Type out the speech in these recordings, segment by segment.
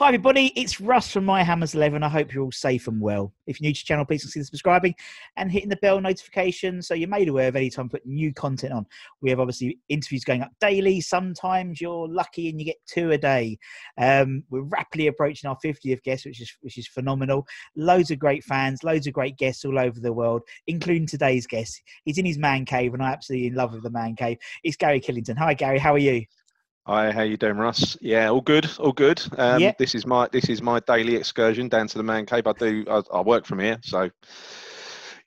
Hi, everybody. It's Russ from My Hammers 11. I hope you're all safe and well. If you're new to the channel, please consider subscribing and hitting the bell notification so you're made aware of any time we put new content on. We have obviously interviews going up daily. Sometimes you're lucky and you get two a day. Um, we're rapidly approaching our 50th guest, which is which is phenomenal. Loads of great fans, loads of great guests all over the world, including today's guest. He's in his man cave, and I'm absolutely in love with the man cave. It's Gary Killington. Hi, Gary. How are you? Hi, how you doing, Russ? Yeah, all good, all good. Um, Yeah. This is my this is my daily excursion down to the man cave. I do I, I work from here, so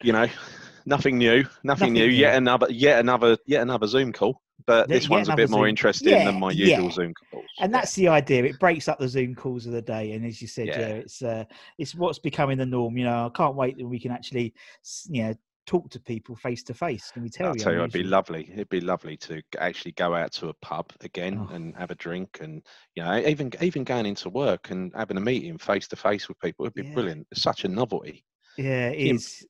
you know, nothing new, nothing, Nothing new. new. Yet another, yet another, yet another Zoom call. But this yet one's a bit more interesting Yeah, than my usual yeah. Zoom calls. and that's the idea. It breaks up the Zoom calls of the day, and as you said, yeah, Yeah. it's uh, it's what's becoming the norm. You know, I can't wait that we can actually, you know, talk to people face to face. Can we tell I'll you? tell you, it'd be lovely. It'd be lovely to actually go out to a pub again Oh. and have a drink, and you know, even even going into work and having a meeting face to face with people. It'd be Yeah. brilliant. It's such a novelty. Yeah, it is.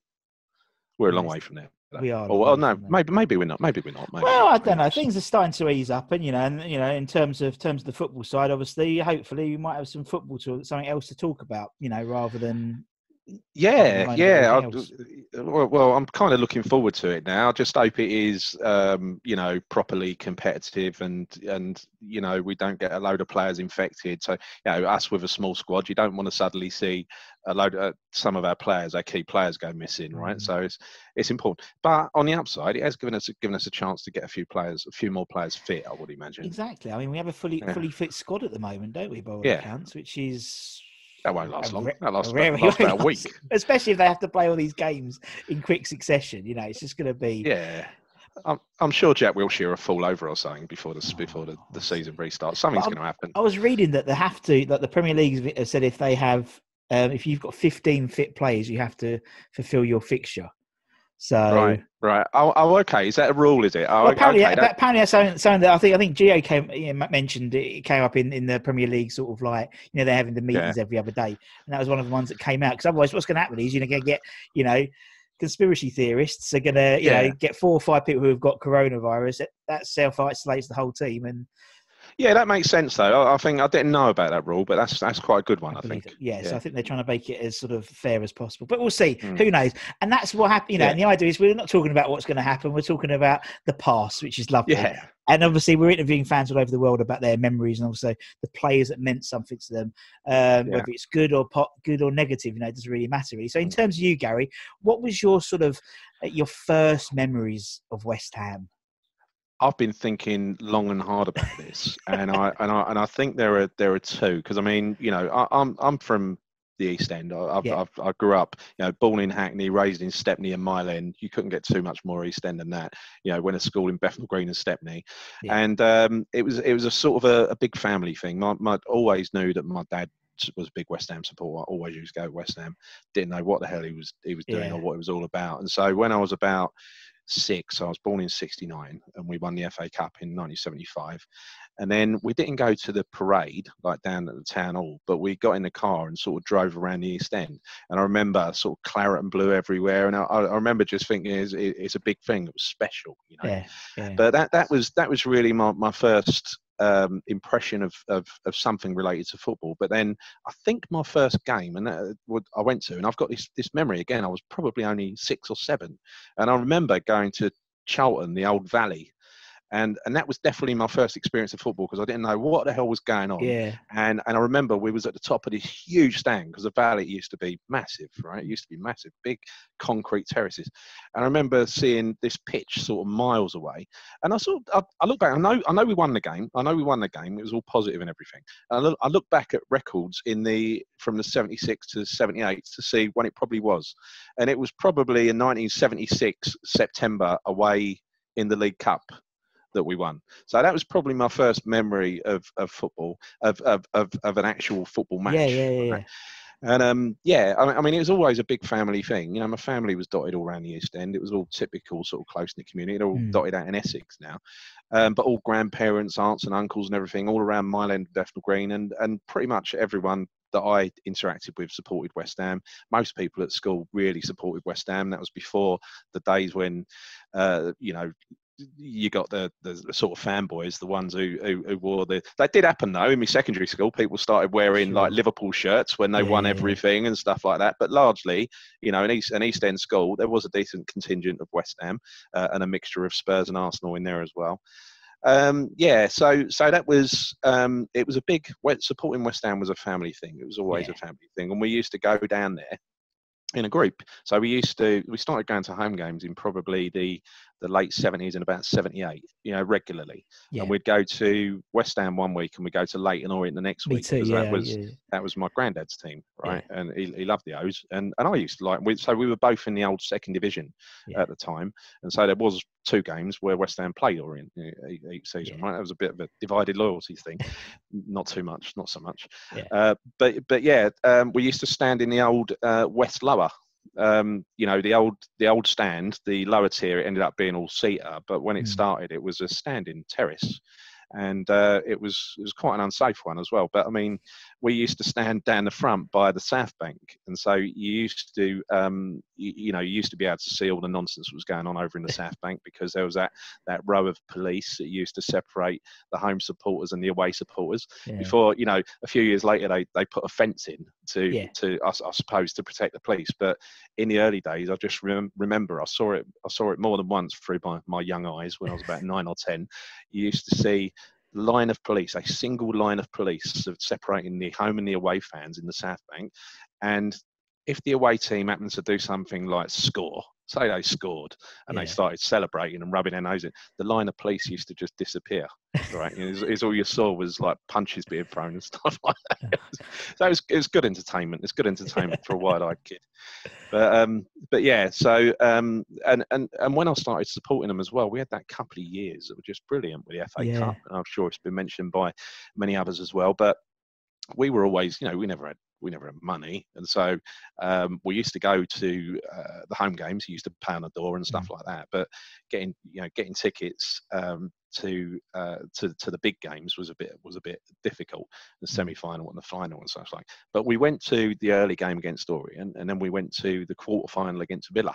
We're a long way from there. we are Or, oh, well, no, maybe maybe we're not. Maybe we're not. Maybe Well, I don't know. Things are starting to ease up, and you know, and you know, in terms of terms of the football side, obviously, hopefully, we might have some football to something else to talk about. You know, rather than Yeah, yeah. I- Well, I'm kind of looking forward to it now. I just hope it is, um, you know, properly competitive, and and you know, we don't get a load of players infected. So, you know, us with a small squad, you don't want to suddenly see a load of some of our players, our key players, go missing, right? Mm. So it's it's important. But on the upside, it has given us given us a chance to get a few players, a few more players fit. I would imagine. exactly. I mean, we have a fully Yeah. fully fit squad at the moment, don't we? By all Yeah. accounts, which is That won't last long. That lasts very lasts about a week. Especially if they have to play all these games in quick succession. You know, it's just going to be. Yeah. I'm, I'm sure Jack Wilshere will fall over or something before the before the, the season restarts. Something's going to happen. I was reading that they have to, that the Premier League has said if they have, um, if you've got 15 fit players, you have to fulfil your fixture. So, Right, right. Oh, oh, okay. Is that a rule? Is it? Oh, well, apparently, okay. that- apparently that's something, something that I think I think Geo came you know, mentioned. It came up in, in the Premier League, sort of like you know they're having the meetings every other day, and that was one of the ones that came out. Because otherwise, what's going to happen is you're going to get you know conspiracy theorists are going to you Yeah. know get four or five people who have got coronavirus. That, that self isolates the whole team, and yeah, that makes sense though. I, I think I didn't know about that rule, but that's that's quite a good one. I, believe think. it. Yeah, so I think they're trying to make it as sort of fair as possible. But we'll see. Mm. Who knows? And that's what happened. You know, Yeah. and the idea is we're not talking about what's going to happen. We're talking about the past, which is lovely. Yeah, And obviously, we're interviewing fans all over the world about their memories and also the players that meant something to them, um, Yeah. whether it's good or po- good or negative. You know, it doesn't really matter. Really. So, in terms of you, Gary, what was your sort of uh, your first memories of West Ham? I've been thinking long and hard about this, and I and I and I think there are there are two because I mean, you know, I, I'm I'm from the East End. I, I've, Yeah. I've, I grew up, you know, born in Hackney, raised in Stepney and Mile End. You couldn't get too much more East End than that. You know, went to school in Bethnal Green and Stepney, Yeah. and um, it was it was a sort of a, a big family thing. My, my always knew that my dad was a big West Ham supporter. I always used to go to West Ham. Didn't know what the hell he was he was doing Yeah. or what it was all about. And so when I was about six, I was born in '69, and we won the FA Cup in 1975. And then we didn't go to the parade like down at the town hall, but we got in the car and sort of drove around the East End. And I remember sort of claret and blue everywhere, and I, I remember just thinking it's, it's, a big thing. It was special, you know. Yeah, yeah. But that that was that was really my, my first um, impression of, of, of something related to football. But then I think my first game, and that, what I went to, and I've got this this memory again. I was probably only six or seven, and I remember going to Charlton, the old Valley, and and that was definitely my first experience of football because I didn't know what the hell was going on. Yeah. And and I remember we was at the top of this huge stand because the valley used to be massive, right? It used to be massive, big concrete terraces. And I remember seeing this pitch sort of miles away. And I sort of, I, I look back. I know I know we won the game. I know we won the game. It was all positive and everything. And I look, I look back at records in the from the 76 to 78 to see when it probably was, and it was probably in 1976 September away in the League Cup that we won. So that was probably my first memory of, of football, of, of, of, of an actual football match. Yeah, yeah, yeah. yeah. And um, yeah, I mean, it was always a big family thing. You know, my family was dotted all around the East End. It was all typical sort of close knit community. They're all mm. dotted out in Essex now, um, but all grandparents, aunts, and uncles, and everything, all around Mile End, Bethnal Green, and and pretty much everyone that I interacted with supported West Ham. Most people at school really supported West Ham. That was before the days when, uh, you know, you got the, the sort of fanboys, the ones who, who, who wore the. That did happen though in my secondary school. People started wearing sure. like Liverpool shirts when they yeah, won everything yeah. and stuff like that. But largely, you know, in East an East End school, there was a decent contingent of West Ham uh, and a mixture of Spurs and Arsenal in there as well. Um, yeah, so so that was um, it was a big supporting West Ham was a family thing. It was always a family thing, and we used to go down there in a group. So we used to we started going to home games in probably the the late 70s and about 78, you know, regularly. Yeah. And we'd go to West Ham one week and we'd go to Leyton Orient the next Me week. Too, yeah, that was yeah. that was my granddad's team, right? Yeah. And he, he loved the O's. And, and I used to like, we, so we were both in the old second division at the time. And so there was two games where West Ham played Orient each season, right? That was a bit of a divided loyalty thing. not too much, not so much. Uh, but, but yeah, um, we used to stand in the old uh, West Lower um, you know, the old the old stand, the lower tier, it ended up being all seater. But when it mm. started, it was a standing terrace, and uh, it was it was quite an unsafe one as well. But I mean, we used to stand down the front by the South Bank, and so you used to, um, you, you, know, you used to be able to see all the nonsense that was going on over in the South Bank because there was that that row of police that used to separate the home supporters and the away supporters. Yeah. Before, you know, a few years later, they they put a fence in to yeah. to I, I, suppose to protect the police. But in the early days, I just rem- remember I saw it I saw it more than once through my, my young eyes when I was about nine or ten. You used to see line of police, a single line of police separating the home and the away fans in the South Bank. And if the away team happens to do something like score, say they scored and yeah. they started celebrating and rubbing their nose in, the line of police used to just disappear. Right, it's all you saw was like punches being thrown and stuff like that. so it was, it was good entertainment. It's good entertainment for a wide-eyed kid. But um, but yeah. So um, and and and when I started supporting them as well, we had that couple of years that were just brilliant with the FA yeah. Cup, and I'm sure it's been mentioned by many others as well. But we were always, you know, we never had we never had money, and so um, we used to go to uh, the home games. You used to pay on the door and stuff mm. like that. But getting you know getting tickets um, to uh, to to the big games was a bit was a bit difficult. The mm. semi final and the final and such like. But we went to the early game against Orient, and then we went to the quarter final against Villa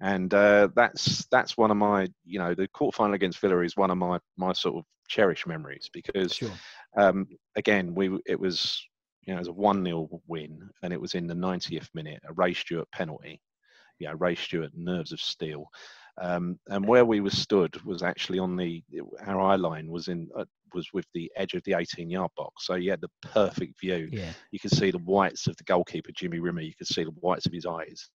and uh, that's that's one of my you know the quarterfinal against Villa is one of my my sort of cherished memories because sure. um, again we it was you know, it was a 1 0 win, and it was in the 90th minute, a Ray Stewart penalty. Yeah, Ray Stewart, nerves of steel. Um, and where we were stood was actually on the our eye line was in uh, was with the edge of the 18 yard box so you had the perfect view yeah. you could see the whites of the goalkeeper jimmy rimmer you could see the whites of his eyes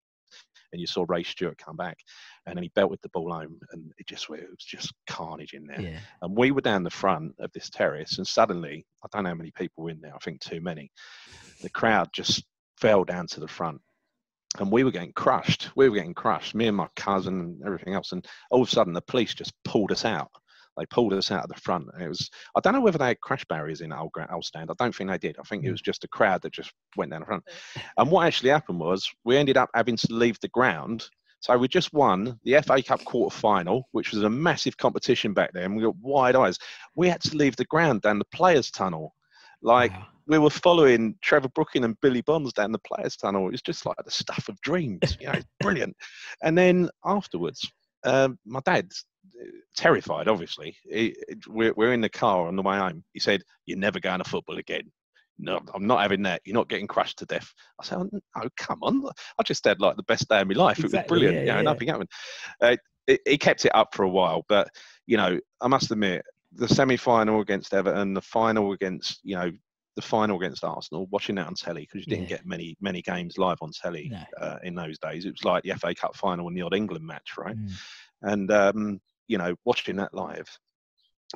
and you saw Ray Stewart come back, and then he belted the ball home, and it just it was just carnage in there. Yeah. And we were down the front of this terrace, and suddenly I don't know how many people were in there. I think too many. The crowd just fell down to the front. And we were getting crushed. We were getting crushed. Me and my cousin and everything else. And all of a sudden, the police just pulled us out they pulled us out of the front. And it was, I don't know whether they had crash barriers in old, old stand. I don't think they did. I think it was just a crowd that just went down the front. And what actually happened was we ended up having to leave the ground So we just won the FA Cup quarter final, which was a massive competition back then. We got wide eyes. We had to leave the ground down the players' tunnel. Like Wow. we were following Trevor Brooking and Billy Bonds down the players' tunnel. It was just like the stuff of dreams. You know, brilliant. And then afterwards, um, my dad's uh, terrified. Obviously, he, we're, we're in the car on the way home. He said, "You're never going to football again." No, I'm not having that. You're not getting crushed to death. I said, "Oh, come on! I just had like the best day of my life. it was brilliant. yeah, you know, yeah. nothing happened." Uh, it, kept it up for a while, but you know, I must admit, the semi-final against Everton, the final against you know the final against Arsenal, watching that on telly because you didn't Yeah. get many many games live on telly No. uh, in those days. It was like the FA Cup final and the odd England match, right? Mm. And um, you know, watching that live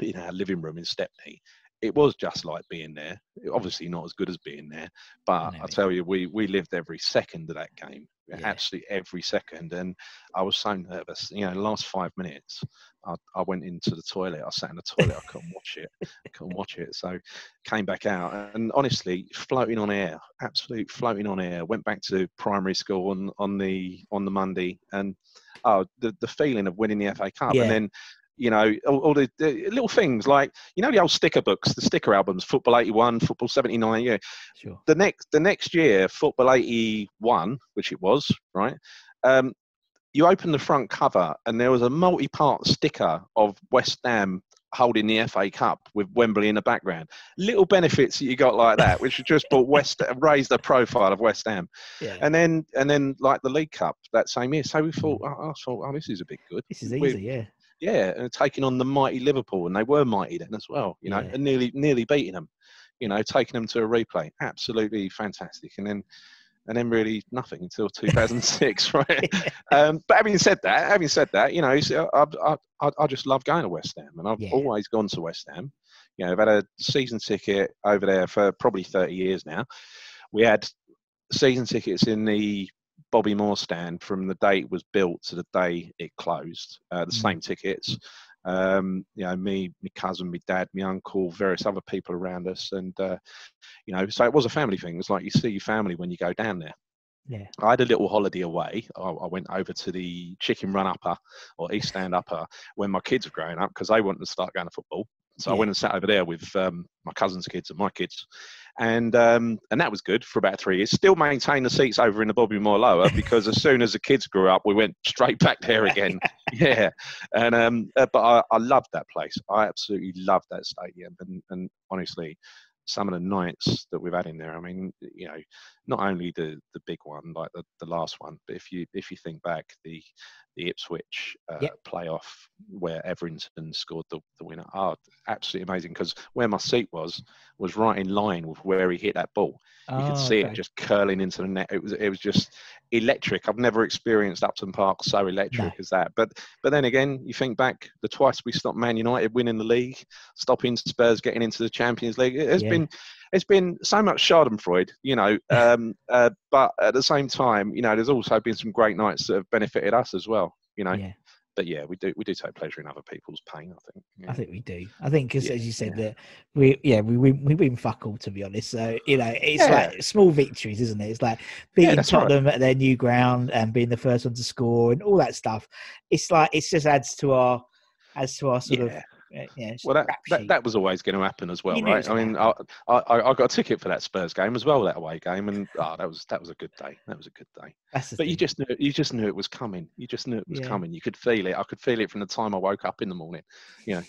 in our living room in Stepney, it was just like being there. Obviously, not as good as being there, but No. I tell you, we we lived every second of that game, Yeah. absolutely every second. And I was so nervous. You know, the last five minutes, I, I went into the toilet. I sat in the toilet. I couldn't watch it. I couldn't watch it. So came back out, and honestly, floating on air, absolute floating on air. Went back to primary school on on the on the Monday, and oh, the the feeling of winning the FA Cup, Yeah. and then. You know, all, all the, the little things like you know the old sticker books, the sticker albums, Football '81, Football '79. Yeah, Sure. the next the next year, Football '81, which it was, right? Um, you open the front cover, and there was a multi-part sticker of West Ham holding the FA Cup with Wembley in the background. Little benefits that you got like that, which just brought West raised the profile of West Ham, Yeah. and then and then like the League Cup that same year. So we thought, oh, I thought, oh, this is a bit good. this is easy. Yeah. Yeah, and taking on the mighty Liverpool, and they were mighty then as well. You know, Yeah. and nearly nearly beating them. You know, taking them to a replay, absolutely fantastic. And then and then really nothing until 2006, right? Um, but having said that, having said that, you know, I, I, I, I just love going to West Ham, and I've Yeah. always gone to West Ham. You know, I've had a season ticket over there for probably 30 years now. We had season tickets in the Bobby Moore stand from the day it was built to the day it closed. Uh, the Mm. same tickets. Um, you know, me, my cousin, my dad, my uncle, various other people around us, and uh, you know, so it was a family thing. It was like you see your family when you go down there. Yeah. I had a little holiday away. I, I went over to the Chicken Run Upper or East Stand Upper when my kids were growing up because they wanted to start going to football. So I went and sat over there with um, my cousin's kids and my kids, and um, and that was good for about three years. Still maintained the seats over in the Bobby Moore lower because as soon as the kids grew up, we went straight back there again. yeah, and um, uh, but I, I loved that place. I absolutely loved that stadium, and and honestly, some of the nights that we've had in there. I mean, you know, not only the the big one like the, the last one, but if you if you think back the the Ipswich uh, Yep. playoff where Etherington scored the, the winner, oh, absolutely amazing because where my seat was was right in line with where he hit that ball. You Oh, could see okay. it just curling into the net. It was it was just electric. I've never experienced Upton Park so electric No. as that. But but then again, you think back the twice we stopped Man United winning the league, stopping Spurs getting into the Champions League. It has Yeah. been it's been so much Schadenfreude, you know. Um, uh, but at the same time, you know, there's also been some great nights that have benefited us as well, you know. Yeah. But yeah, we do we do take pleasure in other people's pain. I think. Yeah. I think we do. I think because Yeah, as you said that we yeah we win we win fuck all to be honest. So you know it's like small victories, isn't it? It's like beating that's right. Tottenham at their new ground and being the first one to score and all that stuff. It's like it just adds to our adds to our sort of Eh, yeah. Well, that, that, that was always going to happen as well, You right? I mean, I, I I got a ticket for that Spurs game as well, that away game, and oh, that was that was a good day. That was a good day. That's But you just knew you just knew it was coming. You just knew it was Yeah. coming. You could feel it. I could feel it from the time I woke up in the morning. You know,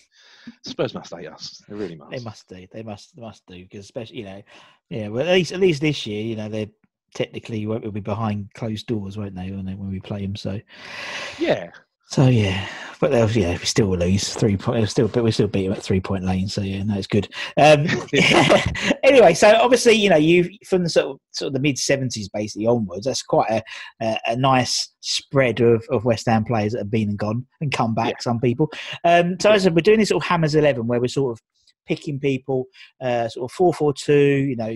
Spurs must hate us. They really must. They must do. They must. They must do because especially you know, yeah. Well, at least at least this year, you know, they're technically won't be behind closed doors, won't they? When they when we play them, so Yeah, so yeah. But they'll yeah, we still lose three point. Still, but we still beat them at three point lane. So yeah, no, it's good. Um, anyway, so obviously you know you from the sort of, sort of the mid seventies basically onwards. That's quite a, a a nice spread of, of West Ham players that have been and gone and come back. Yeah. Some people. Um, so as I said, we're doing this sort of Hammers eleven where we're sort of picking people, uh, sort of four four two. You know,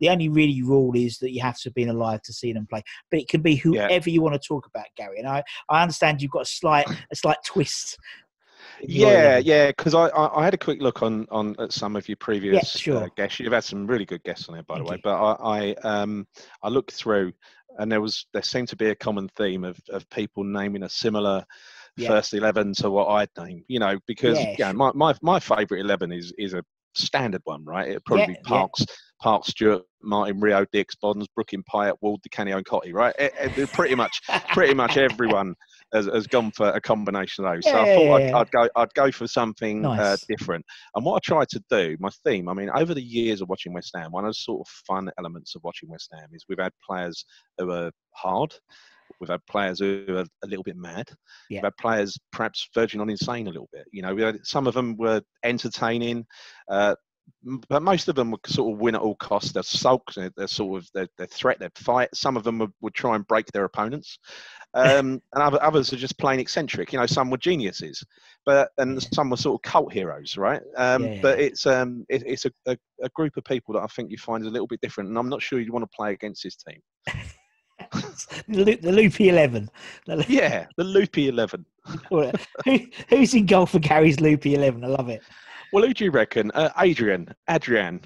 the only really rule is that you have to have been alive to see them play, but it can be Yeah. whoever you want to talk about, Gary. And I, I understand you've got a slight a slight twist. yeah, 11. yeah. Because I, I I had a quick look on on at some of your previous sure. uh, guests. You've had some really good guests on there, by Thank the way. you. But I, I um I looked through and there was there seemed to be a common theme of of people naming a similar Yeah. first eleven to what I'd name. You know, because Yeah, yeah, my my my favourite eleven is is a standard one, right? It'd probably Yeah, be yeah. Parkes, Parkes, Stewart, Martin, Rio, Dicks, Bonds, Brooking, Payet, Ward, Di Canio, and Cottee, right? It, it- pretty much, pretty much everyone has, has gone for a combination of those. So I Yeah, thought yeah, I'd, yeah. I'd go, I'd go for something uh, different. And what I tried to do, my theme, I mean, over the years of watching West Ham, one of the sort of fun elements of watching West Ham is we've had players who are hard. We've had players who are a little bit mad. Yeah. We've had players perhaps verging on insane a little bit. You know, we had, some of them were entertaining, uh, but most of them would sort of win at all costs. They're sulks, they're, they're sort of they're, they're threat, they'd fight. Some of them would, would try and break their opponents, um, and other, others are just plain eccentric. You know, some were geniuses, but and some were sort of cult heroes, right? Um, Yeah, but it's um, it, it's a, a, a group of people that I think you find is a little bit different, and I'm not sure you'd want to play against this team. the, the loopy eleven. The lo- Yeah, the loopy eleven. Who, who's in goal for Gary's loopy eleven? I love it. Well, who do you reckon? Uh, Adrian. Adrian.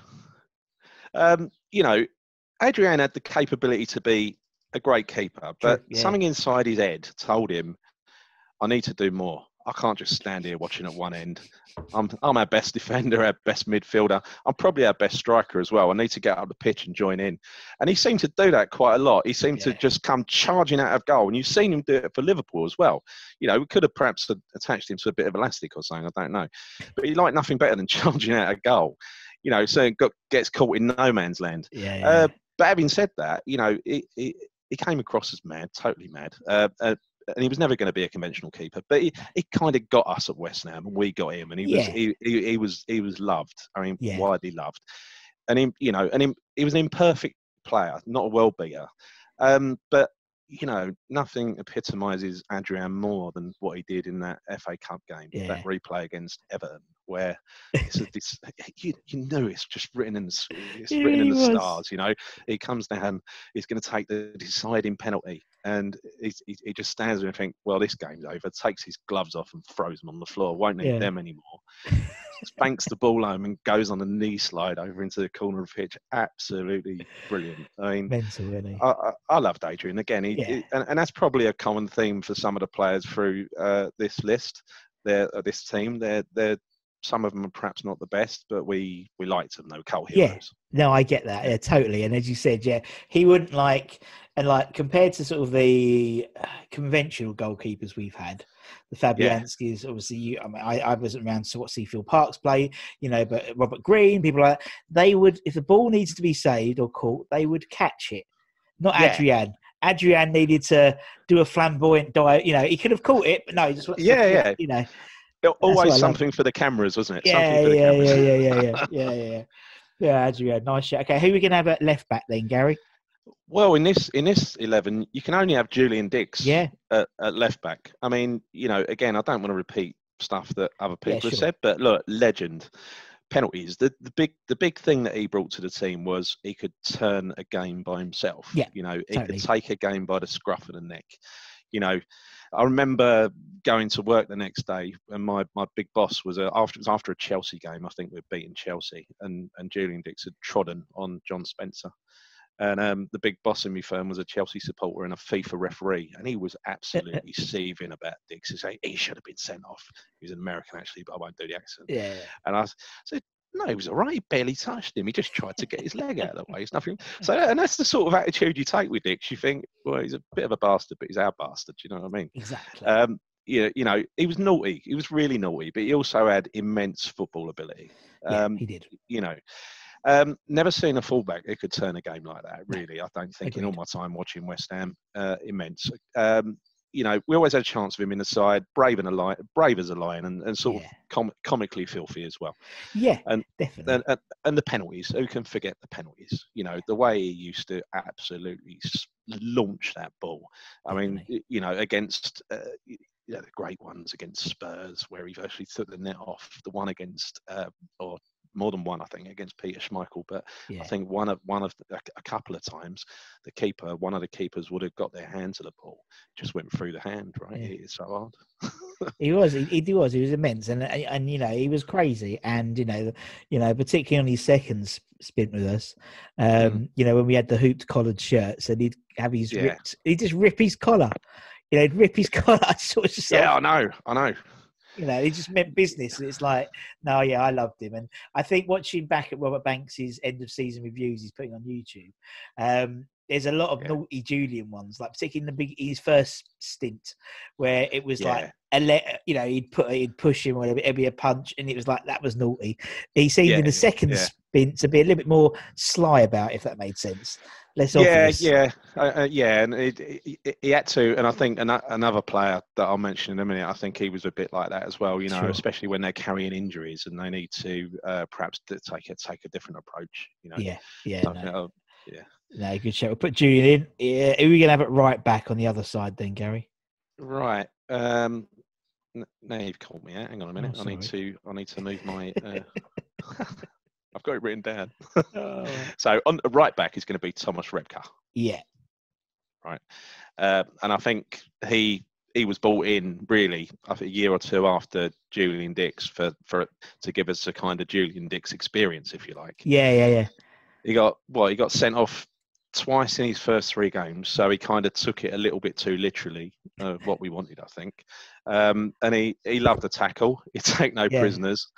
Um, you know, Adrian had the capability to be a great keeper, but yeah. something inside his head told him, I need to do more. I can't just stand here watching at one end. I'm, I'm our best defender, our best midfielder. I'm probably our best striker as well. I need to get up the pitch and join in. And he seemed to do that quite a lot. He seemed Yeah. to just come charging out of goal. And you've seen him do it for Liverpool as well. You know, we could have perhaps attached him to a bit of elastic or something. I don't know. But he liked nothing better than charging out of goal. You know, so got, gets caught in no man's land. Yeah, yeah. Uh, but having said that, you know, he, he, he came across as mad, totally mad. Uh, uh, and he was never going to be a conventional keeper, but he, he kind of got us at West Ham, and we got him, and he was Yeah. he, he, he was he was loved. I mean, Yeah. widely loved, and he, you know, and he, he was an imperfect player, not a world beater, um, but you know, nothing epitomises Adrian more than what he did in that FA Cup game, Yeah. that replay against Everton, where it's a, this, you, you know it's just written in the it's Yeah, written in the was. stars. You know, he comes down, he's going to take the deciding penalty, and he, he just stands there and think, well, this game's over. Takes his gloves off and throws them on the floor. Won't need Yeah. them anymore. Spanks the ball home and goes on a knee slide over into the corner of the pitch. Absolutely brilliant. I mean, Mental, isn't? I, I, I loved Adrian again. He, Yeah. he- and, and that's probably a common theme for some of the players through uh, this list. They're uh, this team. They're they're some of them are perhaps not the best, but we we liked them. They were cult Yeah. No, I get that. Yeah, totally. And as you said, yeah, he wouldn't like, and like compared to sort of the uh, conventional goalkeepers we've had, the Fabianskis, obviously, you, I mean, I, I wasn't around to watch Seafield Parkes play, you know, but Robert Green, people like that, they would, if the ball needs to be saved or caught, they would catch it. Not Yeah. Adrian. Adrian needed to do a flamboyant dive. You know, he could have caught it, but no, he just Yeah, yeah. You know, Al- what I Oh, oh, Always love. something for the cameras, wasn't it? yeah, something for the yeah, yeah, yeah, yeah, yeah, yeah, yeah, yeah. Yeah, Adrian, nice shot. Okay, who are we gonna have at left back then, Gary? Well, in this in this eleven, you can only have Julian Dicks Yeah, at, at left back. I mean, you know, again, I don't want to repeat stuff that other Yeah, people have said, but look, legend. Penalties. The the big the big thing that he brought to the team was he could turn a game by himself. Yeah, You know, he totally. could take a game by the scruff of the neck. You know, I remember going to work the next day, and my, my big boss was a, after it was after a Chelsea game. I think we'd beaten Chelsea, and and Julian Dicks had trodden on John Spencer, and um, the big boss in my firm was a Chelsea supporter and a FIFA referee, and he was absolutely seething about Dicks. He said he should have been sent off. He was an American actually, but I won't do the accent. yeah, And I said, no, he was all right. He barely touched him. He just tried to get his leg out of the way. It's nothing. So, and that's the sort of attitude you take with Dicks. You think, well, he's a bit of a bastard, but he's our bastard. Do You know what I mean? exactly. Um, you know, you know, he was naughty. He was really naughty, but he also had immense football ability. yeah, Um, he did. you know, um, never seen a fullback who could turn a game like that. Really, I don't think in all my time watching West Ham, uh, immense. Um, you know, we always had a chance of him in the side, brave and a lion, brave as a lion, and, and sort Yeah. of com- comically filthy as well. Yeah, and- definitely. And, and and the penalties, who can forget the penalties? You know, the way he used to absolutely launch that ball. I mean, Definitely. y- you know, against. Uh, you know, the great ones against Spurs, where he virtually took the net off. The one against, uh, or more than one, I think, against Peter Schmeichel. But Yeah. I think one of one of a, a couple of times, the keeper, one of the keepers would have got their hand to the ball, just went through the hand. Right, Yeah. it's so hard. He was. He, he was. He was immense, and and you know he was crazy, and you know, you know, particularly on his second s- stint with us, um, Mm. you know, when we had the hooped collared shirts, and he'd have his Yeah. ripped, he'd just rip his collar, you know, he'd rip his collar. I sort of just yeah, I know, I know. You know, he just meant business. And it's like, no, yeah, I loved him, and I think watching back at Robert Banks's end of season reviews he's putting on YouTube, um, there's a lot of Yeah. naughty Julian ones, like particularly in the big his first stint, where it was like a le- you know, he'd put he'd push him or whatever, it'd be a punch, and it was like that was naughty. He seemed Yeah, in the second yeah. stint to be a little bit more sly about, it, if that made sense. Less yeah, obvious. yeah, uh, uh, yeah, and it, it, he had to. And I think ano- another player that I'll mention in a minute, I think he was a bit like that as well. You know, Sure. especially when they're carrying injuries and they need to uh, perhaps take a take a different approach. You know, yeah, yeah. So, no. uh, No, good shout. We'll put Julian in. Yeah, who are we going to have it right back on the other side then, Gary? right. Um, now you've called me out. Hang on a minute. I need Oh, to. I need to move my. Uh, I've got it written down. Oh. so on the right back is going to be Thomas Repka. Yeah, Right. Uh, and I think he he was bought in really I think a year or two after Julian Dicks for for to give us a kind of Julian Dicks experience, if you like. yeah, yeah, yeah. He got well, he got sent off twice in his first three games, so he kind of took it a little bit too literally. Uh, what we wanted, I think. Um, and he he loved the tackle. He'd take no Yeah. prisoners.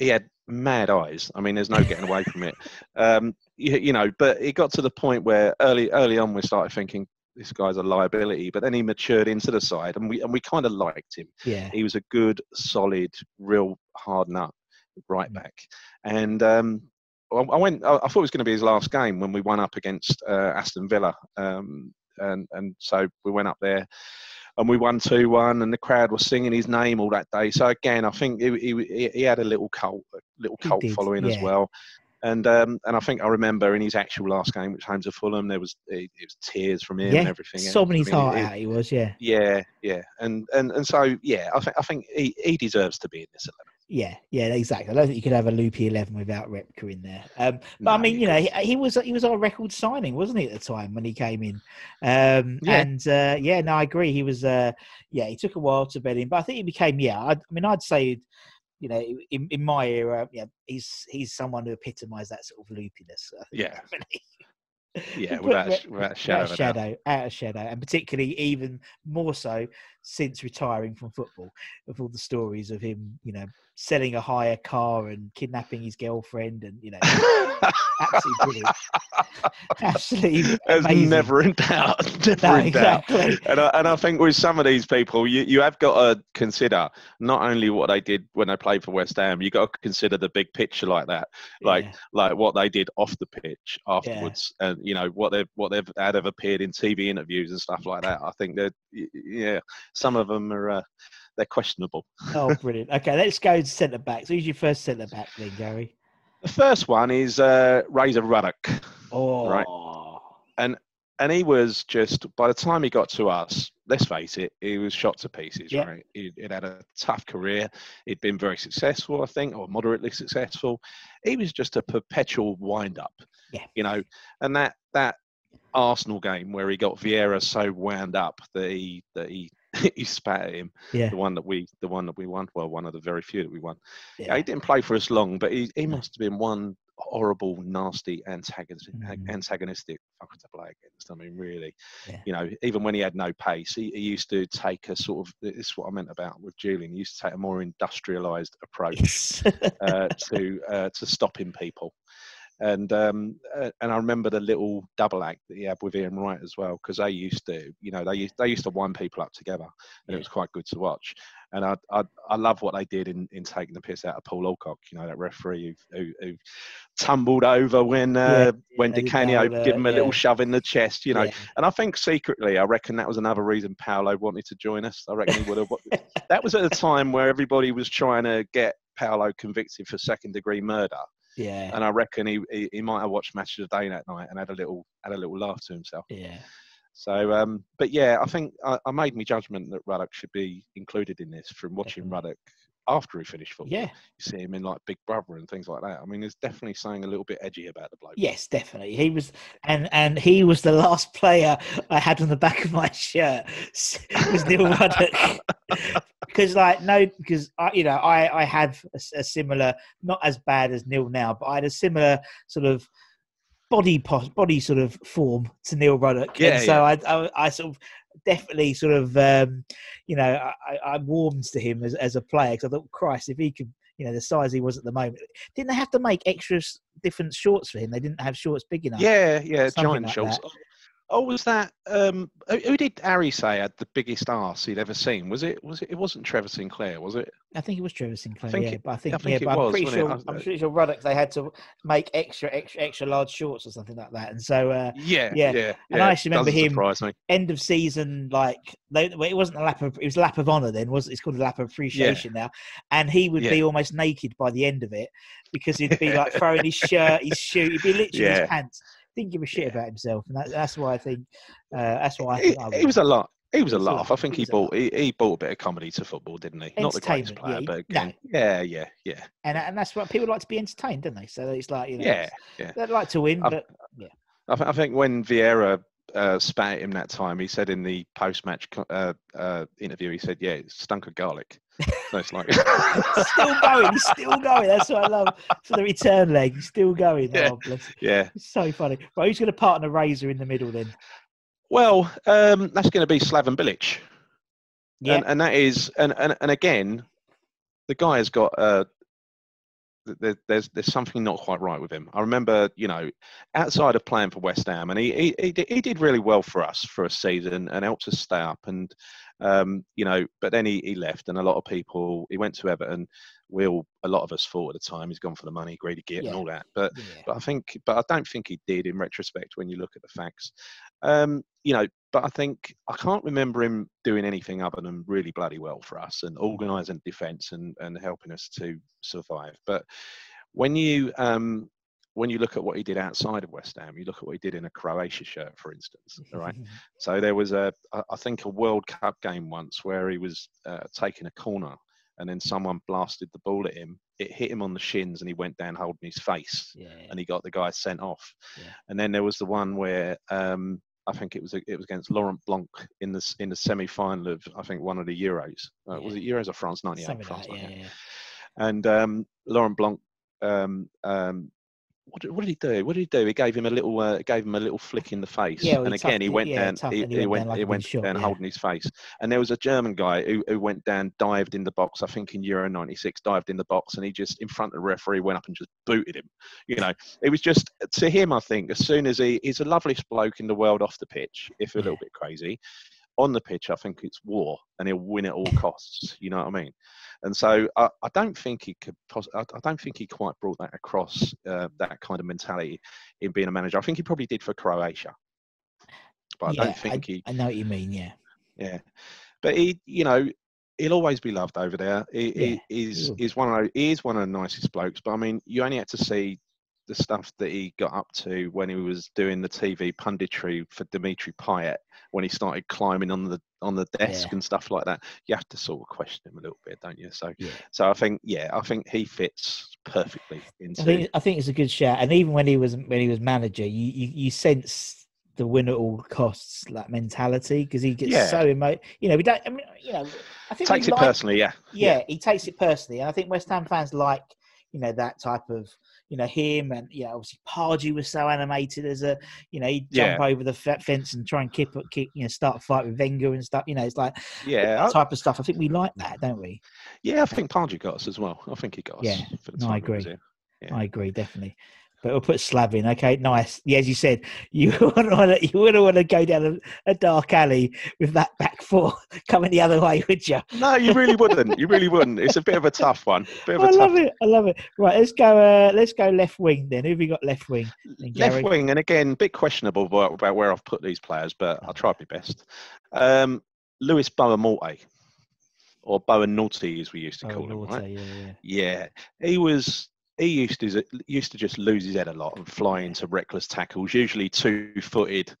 He had mad eyes. I mean, there's no getting away from it. Um, you, you know, but it got to the point where early early on we started thinking this guy's a liability. But then he matured into the side, and we and we kind of liked him. Yeah, He was a good, solid, real hard nut right Mm. back. And um, I I went. I I thought it was going to be his last game when we won up against uh, Aston Villa, um, and and so we went up there. And we won two one, and the crowd was singing his name all that day. So again, I think he he, he had a little cult, a little cult did, following as well. And um, and I think I remember in his actual last game, which home to Fulham, there was it, it was tears from him and yeah. everything. Sobbing his heart out, he was. Yeah, yeah, yeah, and and and so yeah, I think I think he, he deserves to be in this eleven. Yeah, yeah. Exactly. I don't think you could have a loopy eleven without Repka in there. Um, but I mean, you know, he, he was he was our record signing, wasn't he, at the time when he came in? Um, Yeah. And uh, yeah, no, I agree. He was. Uh, yeah, he took a while to bed in, but I think he became. Yeah, I, I mean, I'd say. You know, in, in my era, yeah, he's he's someone who epitomised that sort of loopiness. I Yeah. Yeah, without a Rep- sh- without shadow out of of a shadow, out of shadow, and particularly even more so since retiring from football, with all the stories of him, you know, selling a hire car and kidnapping his girlfriend, and you know, absolutely brilliant, absolutely There's never in doubt. Never No, in doubt. exactly. And I, and I think with some of these people, you, you have got to consider not only what they did when they played for West Ham, you got to consider the big picture like that, like Yeah. like what they did off the pitch afterwards, and you know what they've what they've had have appeared in TV interviews and stuff like that. I think that yeah, some of them are uh, they're questionable. Oh, brilliant. Okay, let's go to centre back. So, who's your first centre back then, Gary? The first one is uh, Razor Ruddock. Oh, right. and and he was just by the time he got to us let's face it he was shot to pieces Yeah. right he, had a tough career he'd been very successful i think or moderately successful he was just a perpetual wind up Yeah. you know and that that arsenal game where he got vieira so wound up that he that he he spat at him yeah, the one that we the one that we won well one of the very few that we won yeah, yeah. he didn't play for us long, but he, he must have been one horrible, nasty, antagonistic, Mm. antagonistic fucker to play against. I mean, really, Yeah. you know, even when he had no pace, he, he used to take a sort of this is what I meant about with Julian. He used to take a more industrialized approach uh, to uh, to stopping people. And um, uh, and I remember the little double act that he had with Ian Wright as well, because they used to, you know, they used, they used to wind people up together, and Yeah. it was quite good to watch. And I, I I love what they did in, in taking the piss out of Paul Alcock, you know, that referee who, who, who tumbled over when uh, when they Di Canio gave him a little shove in the chest, you know. Yeah. And I think secretly, I reckon that was another reason Paolo wanted to join us. I reckon he would have. that was at a time where everybody was trying to get Paolo convicted for second degree murder, yeah, and I reckon he, he, he might have watched Match of the Day that night and had a little had a little laugh to himself. yeah. So, um, but yeah, I think I, I made my judgment that Ruddock should be included in this from watching Definitely. Ruddock after he finished football. Yeah. You see him in like Big Brother and things like that. I mean, there's definitely something a little bit edgy about the bloke. Yes, definitely. He was, and and he was the last player I had on the back of my shirt was Neil Ruddock. because like no, because I, you know, I I had a similar, not as bad as Neil now, but I had a similar sort of body pos- body sort of form to Neil Ruddock. Yeah, and so I, I I sort of definitely sort of um, you know I, I warmed to him as, as a player because I thought Christ if he could you know the size he was at the moment didn't they have to make extra different shorts for him they didn't have shorts big enough Yeah, yeah, giant like shorts. that. Oh, was that? Um, who did Harry say had the biggest arse he'd ever seen? Was it? Was it? It wasn't Trevor Sinclair, was it? I think it was Trevor Sinclair think yeah it- but I think, I think yeah it but I'm was, pretty wasn't it? sure I- I'm pretty sure Ruddock they had to make extra extra extra large shorts or something like that and so uh, Yeah, Yeah, yeah. and I actually remember doesn't him- end of season like they, well, it wasn't a lap of it was a lap of honor then was it's called a lap of appreciation now and he would be almost naked by the end of it because he'd be like throwing his shirt his shoe he'd be literally Yeah. his pants didn't give a shit Yeah. about himself and that, that's why i think uh, that's why i He, think I he was a lot. He was a He laugh. I think He bought a he, he brought a bit of comedy to football, didn't he? Not the greatest player, yeah, but he- again, yeah, yeah, yeah, and, and that's what people like to be entertained don't they so it's like you know yeah, yeah. they'd like to win I've- but I, th- I think when Vieira uh, spat at him that time, he said in the post-match uh, uh, interview, he said, "Yeah, it stunk of garlic." It's like, still going still going that's what i love for the return leg he's still going Yeah. oh, yeah. it's so funny right who's going to partner razor in the middle then Well, um, that's going to be Slaven Bilic. yeah and, and that is and, and and again the guy has got uh there, there's there's something not quite right with him. I remember, you know, outside of playing for West Ham, and he he, he, did, he did really well for us for a season and helped us stay up. And um, you know, but then he, he left, and a lot of people he went to Everton. We all a lot of us thought at the time he's gone for the money, greedy git, Yeah. and all that. But yeah. but I think, but I don't think he did in retrospect when you look at the facts. Um, you know, but I think I can't remember him doing anything other than really bloody well for us and organising defence and and helping us to survive. But when you um, when you look at what he did outside of West Ham, you look at what he did in a Croatia shirt, for instance. All right. So there was a, I think, a World Cup game once where he was uh, taking a corner, and then someone blasted the ball at him. It hit him on the shins, and he went down holding his face, yeah. and he got the guy sent off. Yeah. And then there was the one where um, I think it was it was against Laurent Blanc in the in the semi final of I think one of the Euros. Uh, Was it Euros or France '98? France that, 98 yeah, yeah. and um, Laurent Blanc, um, um, what, did, what did he do? What did he do? He gave him a little, uh, gave him a little flick in the face, Yeah, well, and he again he tucked it- went yeah, down. He, he he went went, down like he went shot, down yeah. holding his face. And there was a German guy who, who went down, dived in the box. I think in Euro '96, dived in the box, and he just in front of the referee went up and just booted him. You know, it was just to him. I think as soon as he, he's the loveliest bloke in the world off the pitch, if a little bit crazy on the pitch, I think it's war, and he'll win at all costs. You know what I mean? And so I, I don't think he could. Pos- I, I don't think he quite brought that across. Uh, that kind of mentality in being a manager. I think he probably did for Croatia, but I don't think he. I know what you mean. Yeah, Yeah, but he, you know, he'll always be loved over there. He, Yeah, he will. he's one of he is one of the nicest blokes. But I mean, you only had to see the stuff that he got up to when he was doing the TV punditry for Dimitri Payet when he started climbing on the on the desk Yeah. and stuff like that. You have to sort of question him a little bit, don't you? So yeah. so I think yeah, I think he fits perfectly into I think I think it's a good shout. And even when he was when he was manager, you you, you sense the win at all costs like mentality because he gets Yeah. so emo. You know, we don't. I mean, you know, I think takes it like, personally. Yeah, Yeah, he takes it personally, and I think West Ham fans like you know that type of you know him and you know obviously Pardew was so animated as a you know he'd jump over the fe- fence and try and kick kick you know start a fight with Wenger and stuff. You know, it's like yeah, that type of stuff. I think we like that, don't we? yeah. I think Pardew got us as well. I think he got us. Yeah, no, I agree. Yeah. I agree, definitely. But we'll put Slav in. Okay, nice. Yeah, as you said, you wouldn't want to, you wouldn't want to go down a, a dark alley with that back four coming the other way, would you? No, you really wouldn't. You really wouldn't. It's a bit of a tough one. Bit of a I tough love it. I love it. Right, let's go. Uh, let's go left wing then. Who have we got left wing? Then, left wing, and again, a bit questionable about, about where I've put these players, but I'll try my best. Um, Lewis Boa Morte, or Bowen Naughty, as we used to Oh, call him. Right? yeah, yeah. Yeah, he was. He used to used to just lose his head a lot and fly into reckless tackles, usually two-footed,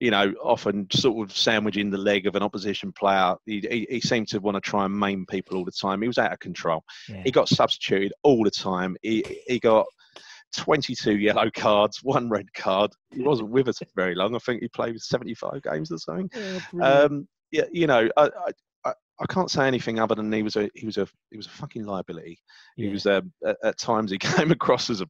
you know, often sort of sandwiching the leg of an opposition player. He, he, he seemed to want to try and maim people all the time. He was out of control. Yeah. He got substituted all the time. He, he got 22 yellow cards, one red card. He wasn't with us for very long. I think he played 75 games or something. Um, yeah, you know, I, I, I, can't say anything other than he was a he was a he was a fucking liability. He was um, at, at times he came across as a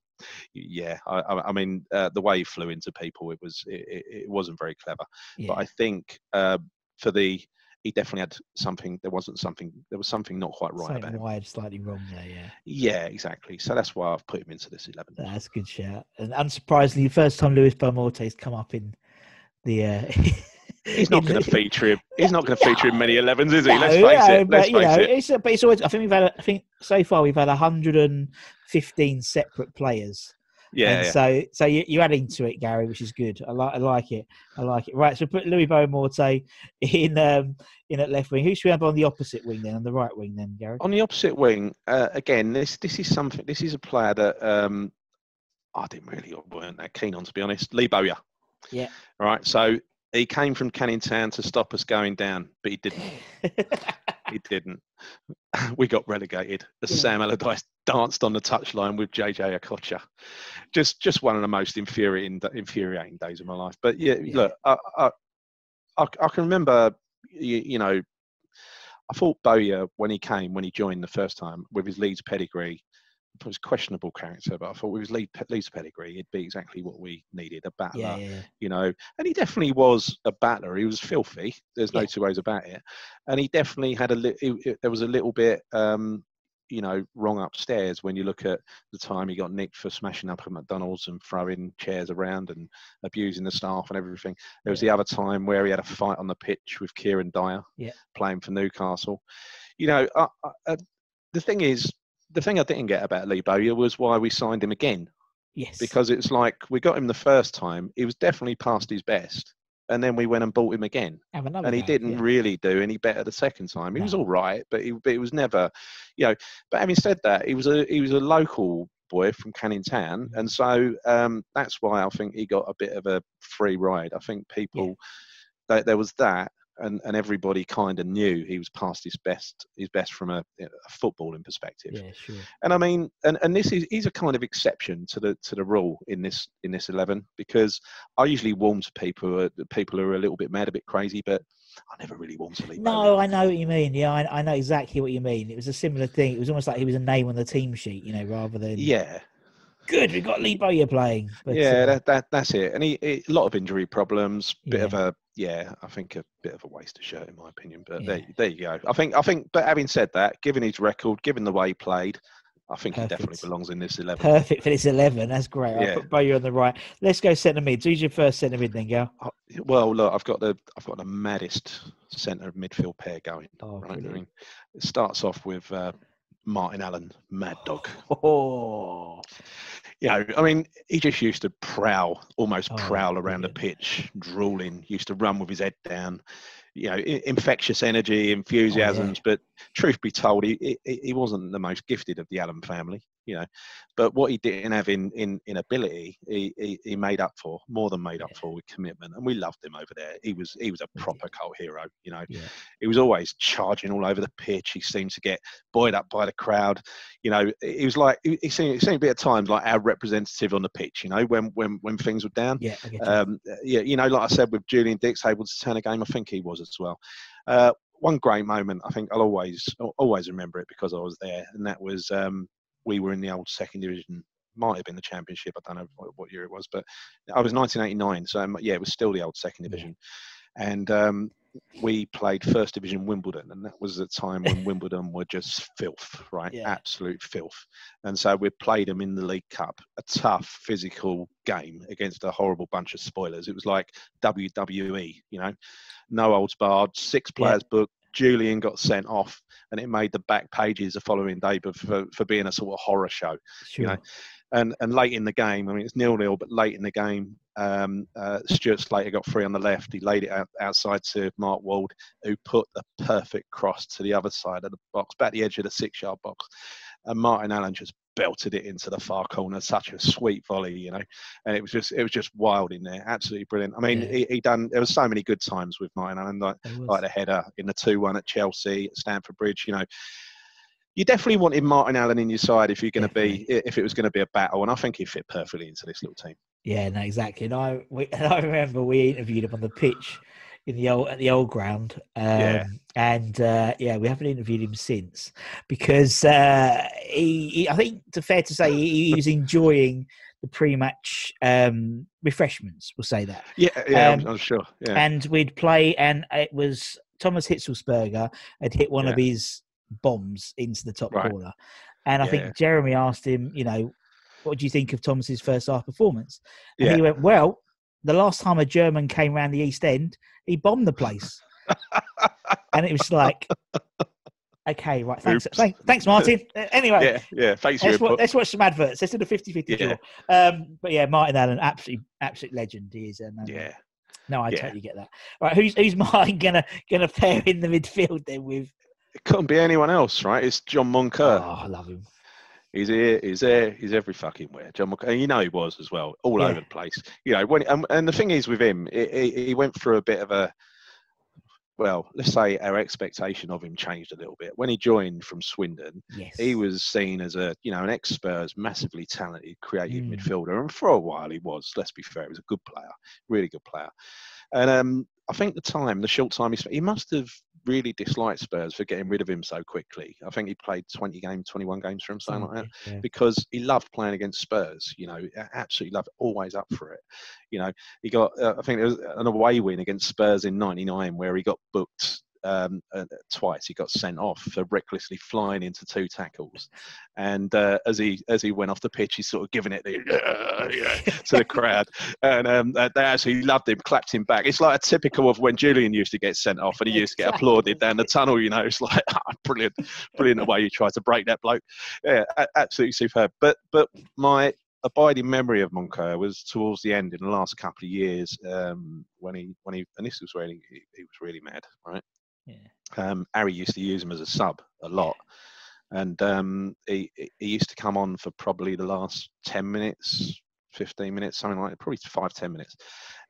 yeah. I, I mean, uh, the way he flew into people, it was it, it, wasn't very clever. yeah. But I think uh, for the he definitely had something. There wasn't something. There was something not quite right Something about him. wired slightly wrong there. Yeah. Yeah, exactly. So that's why I've put him into this eleven. That's a good shout. And unsurprisingly, the first time Luis Boa Morte's come up in the. Uh, He's not going to feature him. He's not going to feature in many 11s, is he? No, Let's face no, it. Let's you know, face it. it's but it's always. I think we've had. I think so far we've had 115 separate players. Yeah, And yeah. so so you, you're adding to it, Gary, which is good. I like I like it. I like it. Right. So put Louis Boa Morte in um in at left wing. Who should we have on the opposite wing then? On the right wing then, Gary. On the opposite wing, uh, again, this this is something. This is a player that um, I didn't really weren't that keen on, to be honest. Lee Bowyer. Yeah. Right. So he came from Canning Town to stop us going down, but he didn't. he didn't. We got relegated. As Yeah. Sam Allardyce danced on the touchline with JJ Okocha. Just, just one of the most infuriating, infuriating days of my life. But yeah, Yeah. look, I, I, I, I can remember, you, you know, I thought Bowyer when he came, when he joined the first time with his Leeds pedigree, it was questionable character, but I thought with his lead, Leeds pedigree, he'd be exactly what we needed a battler yeah, yeah, yeah. you know, and he definitely was a battler. He was filthy. There's no two ways about it. And he definitely had a little. There was a little bit, um, you know, wrong upstairs when you look at the time he got nicked for smashing up at McDonald's and throwing chairs around and abusing the staff and everything. There was the other time where he had a fight on the pitch with Kieran Dyer, Yeah. playing for Newcastle. You know, I, I, uh, the thing is, the thing I didn't get about Lee Bowyer was why we signed him again Yes. because it's like we got him the first time, he was definitely past his best, and then we went and bought him again, Have another and he go, didn't yeah. really do any better the second time. He was all right, but he, but it was never, you know. But having said that, he was a he was a local boy from Canning Town, Mm-hmm. and so um, that's why I think he got a bit of a free ride. I think people that there was that. And, and everybody kind of knew he was past his best his best from a, a footballing perspective Yeah, sure. and I mean, and, and this is he's a kind of exception to the to the rule in this in this eleven because I usually warm to people who are, people who are a little bit mad, a bit crazy, but I never really warm to Lee. No. I know what you mean. Yeah, I, I know exactly what you mean. It was a similar thing. It was almost like he was a name on the team sheet, you know, rather than yeah, good. We've got Lee Bowyer playing. But, yeah, uh, that, that that's it. And he, he a lot of injury problems, bit of a yeah, I think a bit of a waste of shirt in my opinion. But Yeah. there there you go. I think I think. But having said that, given his record, given the way he played, I think he definitely belongs in this eleven. perfect for this eleven. That's great. I'll Yeah. put Bowyer on the right. Let's go centre mid. Who's your first centre mid then, Gal? Oh, Well, look, I've got the I've got the maddest centre midfield pair going. Oh, right? I mean, it starts off with uh, Martin Allen, Mad Dog. Oh, You know, I mean, he just used to prowl, almost Oh, prowl around the pitch, drooling. Used to run with his head down. You know, infectious energy, oh, enthusiasms. But truth be told, he, he he wasn't the most gifted of the Allen family. You know, but what he didn't have in in, in ability, he, he he made up for more than made up for with commitment, and we loved him over there. He was he was a proper cult hero. You know, yeah. he was always charging all over the pitch. He seemed to get buoyed up by the crowd. You know, he was like he, he seemed, he seemed to be at times like our representative on the pitch. You know, when when when things were down. Yeah, you. Um, yeah, you know, like I said with Julian Dicks able to turn a game. I think he was as well. Uh, one great moment. I think I'll always always remember it because I was there, and that was um, we were in the old second division. Might have been the championship. I don't know what, year it was, but I was 1989. So yeah, it was still the old second division, and um, we played first division Wimbledon, and that was the time when Wimbledon were just filth, right? Yeah. Absolute filth. And so we played them in the League Cup, a tough physical game against a horrible bunch of spoilers. It was like WWE, you know, no holds barred, six Yeah. players booked. Julian got sent off, and it made the back pages the following day but for, for being a sort of horror show sure. know, and and late in the game, I mean it's nil nil, but late in the game, um, uh, Stuart Slater got free on the left. He laid it out, outside to Mark Ward, who put the perfect cross to the other side of the box, back the edge of the six yard box. And Martin Allen just belted it into the far corner, such a sweet volley, you know, and it was just it was just wild in there, absolutely brilliant. I mean, Yeah. he, he done there was so many good times with Martin Allen, like like the header in the two one at Chelsea, at Stamford Bridge, you know. You definitely wanted Martin Allen in your side if you're going to be if it was going to be a battle, and I think he fit perfectly into this little team. Yeah, no, exactly. And I, we, and I remember we interviewed him on the pitch in the old at the old ground. Um, Yeah. And uh, yeah, we haven't interviewed him since because uh, he, he, I think, it's fair to say, he, he was enjoying the pre-match um, refreshments. We'll say that. Yeah, yeah, I'm, Um, I'm sure. Yeah, And we'd play, and it was Thomas Hitzlsperger had hit one of his bombs into the top Right. corner. And I Yeah. think Jeremy asked him, you know, what do you think of Thomas's first half performance? And Yeah. he went, well, the last time a German came round the East End, he bombed the place. and it was like, okay, right, thanks, thanks, thanks Martin. Uh, Anyway, yeah, yeah. Thanks for your Let's, wa- input. let's watch some adverts. Let's do the 50 50 Yeah. draw. Um, but yeah, Martin Allen, absolutely, absolute legend. He is. And, um, Yeah, No, I Yeah. totally get that. Right, who's who's Martin gonna gonna pair in the midfield then with? it couldn't be anyone else, right? It's John Moncur. Oh, I love him. He's here, he's there, he's every fucking where. John and you know he was as well, all Yeah. over the place. You know, when and, and the thing is with him, he, he, he went through a bit of a well, let's say our expectation of him changed a little bit. When he joined from Swindon, Yes, he was seen as a you know an ex Spurs, massively talented, creative Mm. midfielder, and for a while he was. Let's be fair, he was a good player, really good player. And um, I think the time, the short time he spent, he must have really disliked Spurs for getting rid of him so quickly. I think he played 20 games, 21 games for him, something like that Yeah. because he loved playing against Spurs. You know, absolutely loved, always up for it. You know, he got uh, I think there was an away win against Spurs in '99 where he got booked. Um, uh, twice he got sent off for recklessly flying into two tackles, and uh, as he as he went off the pitch, he's sort of giving it the "Yeah, yeah," to the crowd, and um, uh, they actually loved him, clapped him back. It's like a typical of when Julian used to get sent off and he used to get applauded down the tunnel. You know, it's like "Ah, brilliant, brilliant the way you tried to break that bloke yeah, absolutely superb. But but my abiding memory of Moncur was towards the end in the last couple of years um, when he when he and this was really he, he was really mad, right? Yeah. Um, Harry used to use him as a sub a lot, and um, he he used to come on for probably the last ten minutes, fifteen minutes, something like that, probably five ten minutes.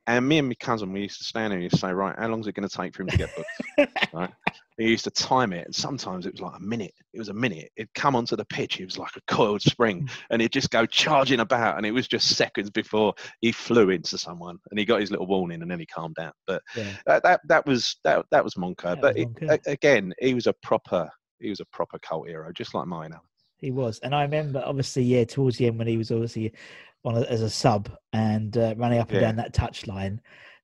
And me and my cousin, we used to stand there and say, right, how long is it going to take for him to get booked? right? He used to time it, and sometimes it was like a minute. It was a minute. It'd come onto the pitch. It was like a coiled spring, mm. and he'd just go charging about. And it was just seconds before he flew into someone, and he got his little warning, and then he calmed down. But Yeah. that that, that was that that was Moncur. That but was it- again, he was a proper he was a proper cult hero, just like mine. He was, and I remember obviously, yeah, towards the end when he was obviously on a, as a sub and uh, running up and Yeah. down that touch line,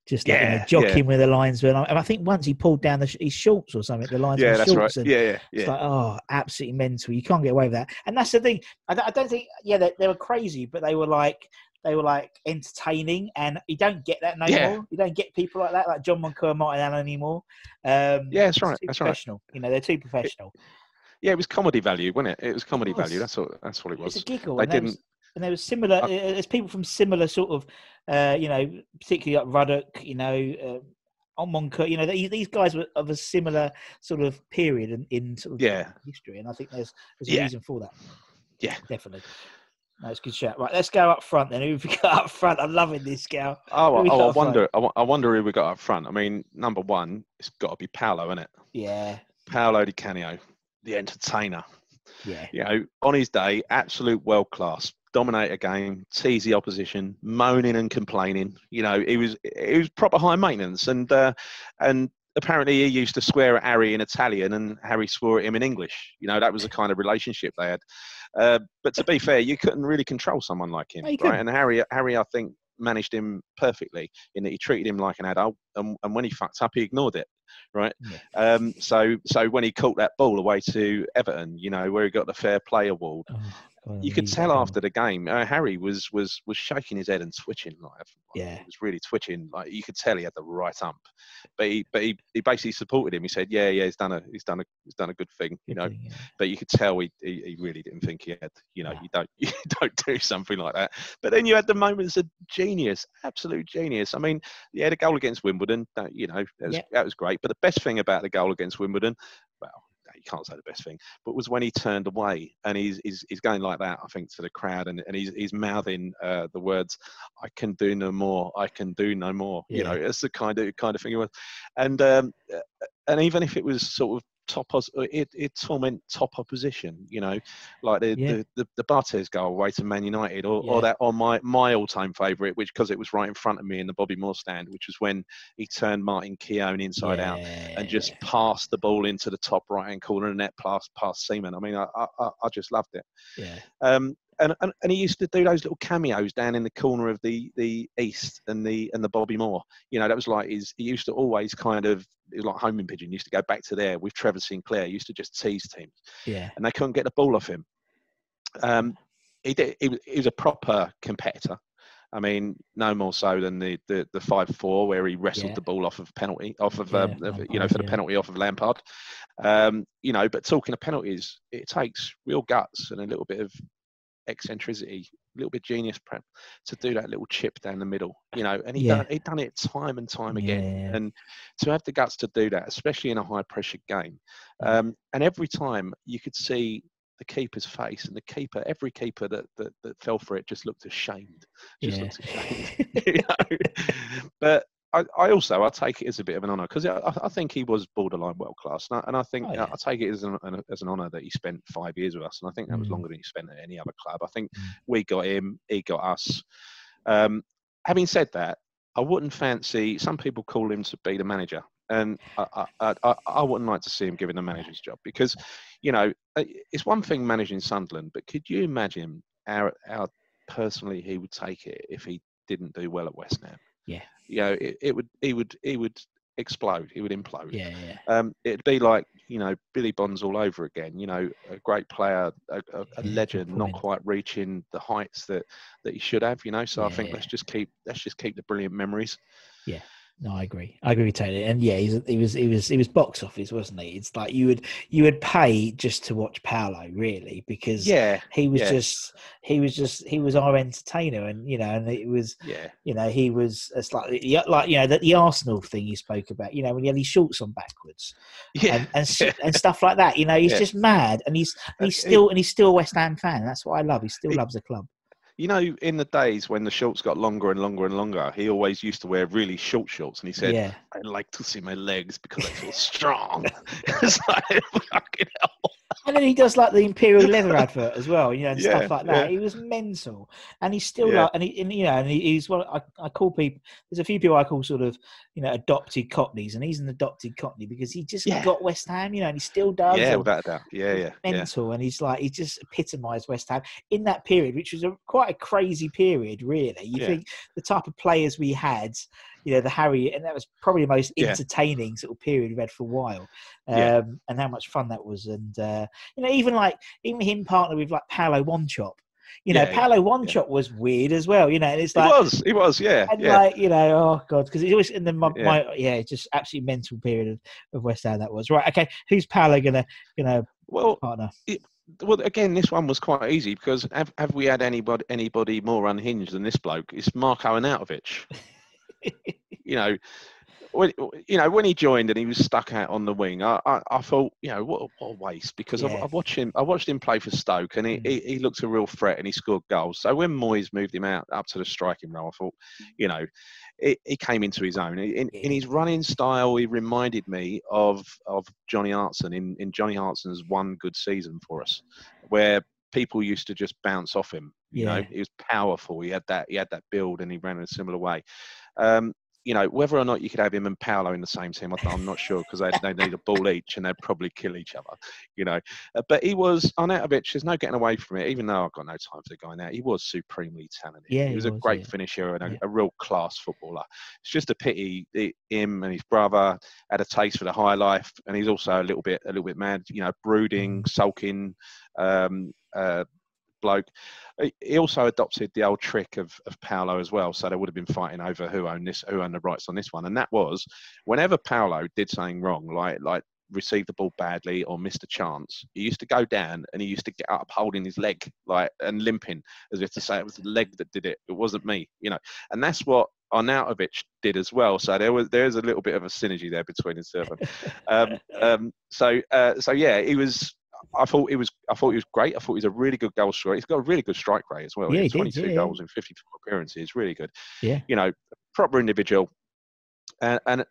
just like, you know, Yeah, jockeying where the linesman. And I, think once he pulled down the, sh- his shorts or something, the linesman Yeah, that's right. shorts, and Yeah, yeah, It's yeah. like, oh, absolutely mental. You can't get away with that. And that's the thing. I don't, I don't think, yeah, they, they were crazy, but they were like, they were like entertaining. And you don't get that no Yeah. more. You don't get people like that, like John Moncur and Martin Allen anymore. Um, Yeah, that's it's right, that's right. professional. You know, they're too professional. Yeah, it was comedy value, wasn't it? It was comedy was. value. That's what that's what it It's was. a giggle. They there was, didn't. And there was similar. Uh, uh, there's people from similar sort of, uh, you know, particularly like Ruddock, you know, uh, on Moncur, you know, they, these guys were of a similar sort of period in, in sort of Yeah. history, and I think there's there's a Yeah. reason for that. Yeah. definitely. No, a good shout. Right, let's go up front then. Who've we got up front? I'm loving this gal. Oh, Who oh, I wonder. I, I wonder who we got up front. I mean, number one, it's got to be Paolo, isn't it? Yeah, Paolo Di Canio, the entertainer. yeah, You know, on his day, absolute world class. Dominate a game, tease the opposition, moaning and complaining. You know, he was he was proper high maintenance, and uh, and apparently he used to swear at Harry in Italian, and Harry swore at him in English. You know, that was the kind of relationship they had. Uh, but to be fair, you couldn't really control someone like him, No, right? couldn't. And Harry, Harry, I think managed him perfectly in that he treated him like an adult, and, and when he fucked up, he ignored it, right? Yeah. Um, so so when he caught that ball away to Everton, you know, where he got the Fair Play award, Oh, you could tell after the game, uh, Harry was was was shaking his head and twitching like, Yeah. he was really twitching. Like you could tell he had the right ump, but he but he, he basically supported him. He said, yeah, yeah, he's done a he's done a he's done a good thing, you know. yeah. But you could tell he, he, he really didn't think he had, you know, No. you don't you don't do something like that. But then you had the moments of genius, absolute genius. I mean, he had a goal against Wimbledon, that, you know, that was, Yeah. that was great. But the best thing about the goal against Wimbledon, well, you can't say the best thing, but was when he turned away and he's he's, he's going like that, I think, to the crowd, and, and he's he's mouthing uh, the words, "I can do no more, I can do no more." You know, it's the kind of kind of thing it was, and um, uh, and even if it was sort of top os- it it torment top opposition you know like the Yeah. the, the, the Barthez goal away to Man United or, Yeah. or that or my my all-time favourite which because it was right in front of me in the Bobby Moore stand which was when he turned Martin Keown inside out and just passed the ball into the top right hand corner and net past past Seaman I mean I, I I- I just loved it yeah. um, and, and and he used to do those little cameos down in the corner of the the east and the and the Bobby Moore. You know, that was like his. He used to always kind of it was like homing pigeon. He used to go back to there with Trevor Sinclair. He used to just tease teams, Yeah. and they couldn't get the ball off him. Um, he did. He, was- he was a proper competitor. I mean, no more so than the the, the five four where he wrestled Yeah. the ball off of penalty, off of, Yeah, um, you know for the yeah. penalty off of Lampard. Um, you know, but talking of penalties, it takes real guts and a little bit of eccentricity, a little bit genius prep to do that little chip down the middle. You know, and he Yeah. done he done it time and time again. Yeah. And to have the guts to do that, especially in a high pressure game, um, and every time you could see the keeper's face, and the keeper, every keeper that that, that fell for it, just looked ashamed. Just Yeah. looked ashamed. you know? But I, I also I take it as a bit of an honour because I, I think he was borderline world class, and I, and I think Oh, yeah. I take it as an, an as an honour that he spent five years with us, and I think that was Mm. longer than he spent at any other club. I think Mm. we got him, he got us. Um, having said that, I wouldn't fancy. Some people call him to be the manager, and I, I, I, wouldn't like to see him given the manager's job because, you know, uh, it's one thing managing Sunderland, but could you imagine how, how personally he would take it if he didn't do well at West Ham? Yeah. You know, it, it would, he would, he would explode. He would implode. Yeah. Yeah. Um, it'd be like you know Billy Bonds all over again. You know, a great player, a, a, a legend, not quite reaching the heights that that he should have. You know, so I think Yeah. let's just keep let's just keep the brilliant memories. No, I agree. I agree with totally. And yeah, he's, he was he was he was box office, wasn't he? It's like you would you would pay just to watch Paolo, really, because Yeah, he was yeah. just he was just he was our entertainer, and you know, and it was yeah, you know he was it's like like you know that the Arsenal thing you spoke about, you know, when he had his shorts on backwards yeah. and and, s- and stuff like that. You know, he's Yeah. just mad, and he's and he's Uh, still and he's still a West Ham fan. That's what I love. He still He- loves the club. You know, in the days when the shorts got longer and longer and longer, he always used to wear really short shorts, and he said, yeah, "I like to see my legs because I feel strong." it's like fucking hell. and then he does like the Imperial Leather advert as well, you know, and Yeah, stuff like that. yeah. He was mental, and he's still like, and, he, and you know, and he, he's one. I, I call people. There's a few people I call sort of, you know, adopted Cockneys, and he's an adopted Cockney because he just got West Ham, you know, and he still does. Yeah, without a doubt. Yeah, yeah, yeah. mental, and he's like he just epitomised West Ham in that period, which was a quite a crazy period, really. You Yeah. think the type of players we had, you know, the Harry, and that was probably the most Yeah. entertaining sort of period we've had for a while, um, Yeah. and how much fun that was, and uh, you know, even like even him partner with like Paolo Wanchope. You know, Yeah, yeah, Paolo Wanchope was weird as well. You know, and it's He like was, he was, yeah, and yeah. like you know, oh god, because it's always in the my, Yeah. my yeah, just absolutely mental period of, of West Ham that was. Right, okay, who's Paolo gonna gonna Well, partner? Well, again, this one was quite easy because have, have we had anybody anybody more unhinged than this bloke? It's Marko Arnautovic. you know, when you know when he joined and he was stuck out on the wing, I, I, I thought, you know, what, a- what a waste because Yeah. I, I watched him. I watched him play for Stoke, and he, Mm. he, he looked a real threat, and he scored goals. So when Moyes moved him out up to the striking role, I thought, you know, he, he came into his own. In, in his running style, he reminded me of of Johnny Hartson in in Johnny Hartson's one good season for us, where people used to just bounce off him. You know, he was powerful. He had that. He had that build, and he ran in a similar way. Um, you know, whether or not you could have him and Paolo in the same team, I'm not sure because they they need a ball each and they'd probably kill each other. You know, Uh, but he was Arnautovic. There's no getting away from it. Even though I've got no time for the guy now, he was supremely talented. Yeah, he he was a great yeah. finisher and a, Yeah. a real class footballer. It's just a pity that him and his brother had a taste for the high life, and he's also a little bit a little bit mad. You know, brooding, sulking. Um, uh, bloke. He- also adopted the old trick of, of Paolo as well. So they would have been fighting over who owned this, who owned the rights on this one. And that was whenever Paolo did something wrong, like like received the ball badly or missed a chance, he used to go down and he used to get up holding his leg like and limping as if to say it was the leg that did it. It wasn't me, you know. And that's what Arnautovic did as well. So there was there's a little bit of a synergy there between of them. um, um, so uh, so yeah, he was. I thought it was. I thought he was great. I thought he was a really good goal scorer. He's got a really good strike rate as well. Yeah, he did, 22 yeah, goals in 54 appearances. Really good. Yeah. You know, proper individual. And and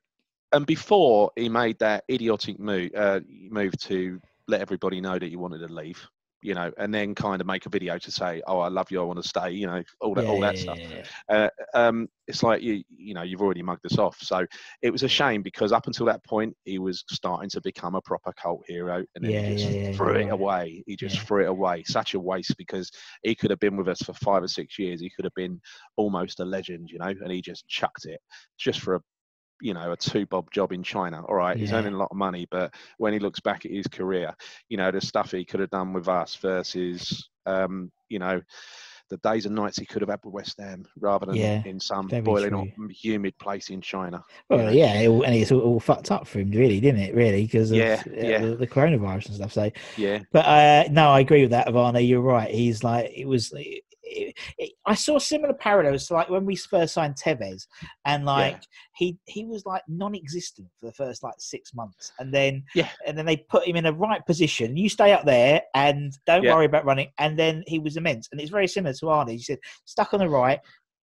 and before he made that idiotic move, uh, move to let everybody know that he wanted to leave. You know, and then kind of make a video to say, "Oh, I love you. I want to stay." You know, all that, Yeah, all that yeah, stuff yeah, uh, um, it's like you you know you've already mugged us off. So it was a shame because up until that point he was starting to become a proper cult hero, and then he just threw it away. He just threw it away. Such a waste because he could have been with us for five or six years. He could have been almost a legend, you know, and he just chucked it just for a you know a two bob job in China. All right, he's earning a lot of money, but when he looks back at his career, you know the stuff he could have done with us versus um, you know the days and nights he could have had with West Ham rather than Yeah, in some boiling hot, humid place in China. Well, yeah, it all, and it's all, all fucked up for him, really, didn't it? Really, because of Yeah, uh, yeah. The, the coronavirus and stuff. So, yeah, but uh, no, I agree with that, Ivana. You're right. He's like, it was. It, it, I saw similar parallels to like when we first signed Tevez, and like he he was like non-existent for the first like six months, and then Yeah. and then they put him in a right position. You stay up there and don't Yeah. worry about running, and then he was immense. And it's very similar to Arnie. He said stuck on the right,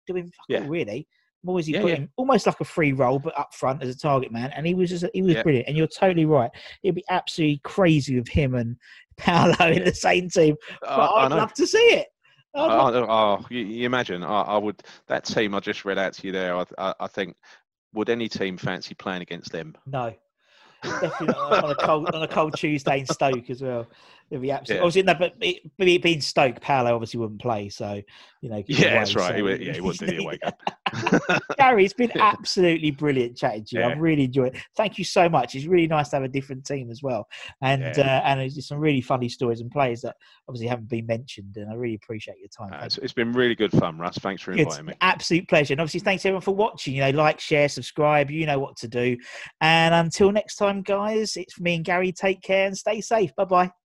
doing fuck Yeah. really. He Yeah, put yeah. him almost like a free role, but up front as a target man, and he was just, he was Yeah. brilliant. And you're totally right. It'd be absolutely crazy with him and Paolo in the same team. Uh, but I, I I'd love to see it. Oh, oh, oh, you, you imagine? I, I would. That team I just read out to you there. I, I, I think. Would any team fancy playing against them? no, definitely not on a cold on a cold Tuesday in Stoke as well. It'd be absolutely. Yeah. Obviously, no, but it, but it being Stoke, Paolo obviously wouldn't play. So you know, Yeah, away, that's right. He so would, yeah, he wouldn't do the game. Gary, it's been absolutely brilliant chatting to you. Yeah. I've really enjoyed it. Thank you so much. It's really nice to have a different team as well, and Yeah. uh, and it's some really funny stories and players that obviously haven't been mentioned. And I really appreciate your time. Uh, it's, it's been really good fun, Russ. Thanks for inviting me. Absolute pleasure. And obviously, thanks everyone for watching. You know, like, share, subscribe. You know what to do. And until next time, guys, it's me and Gary. Take care and stay safe. Bye bye.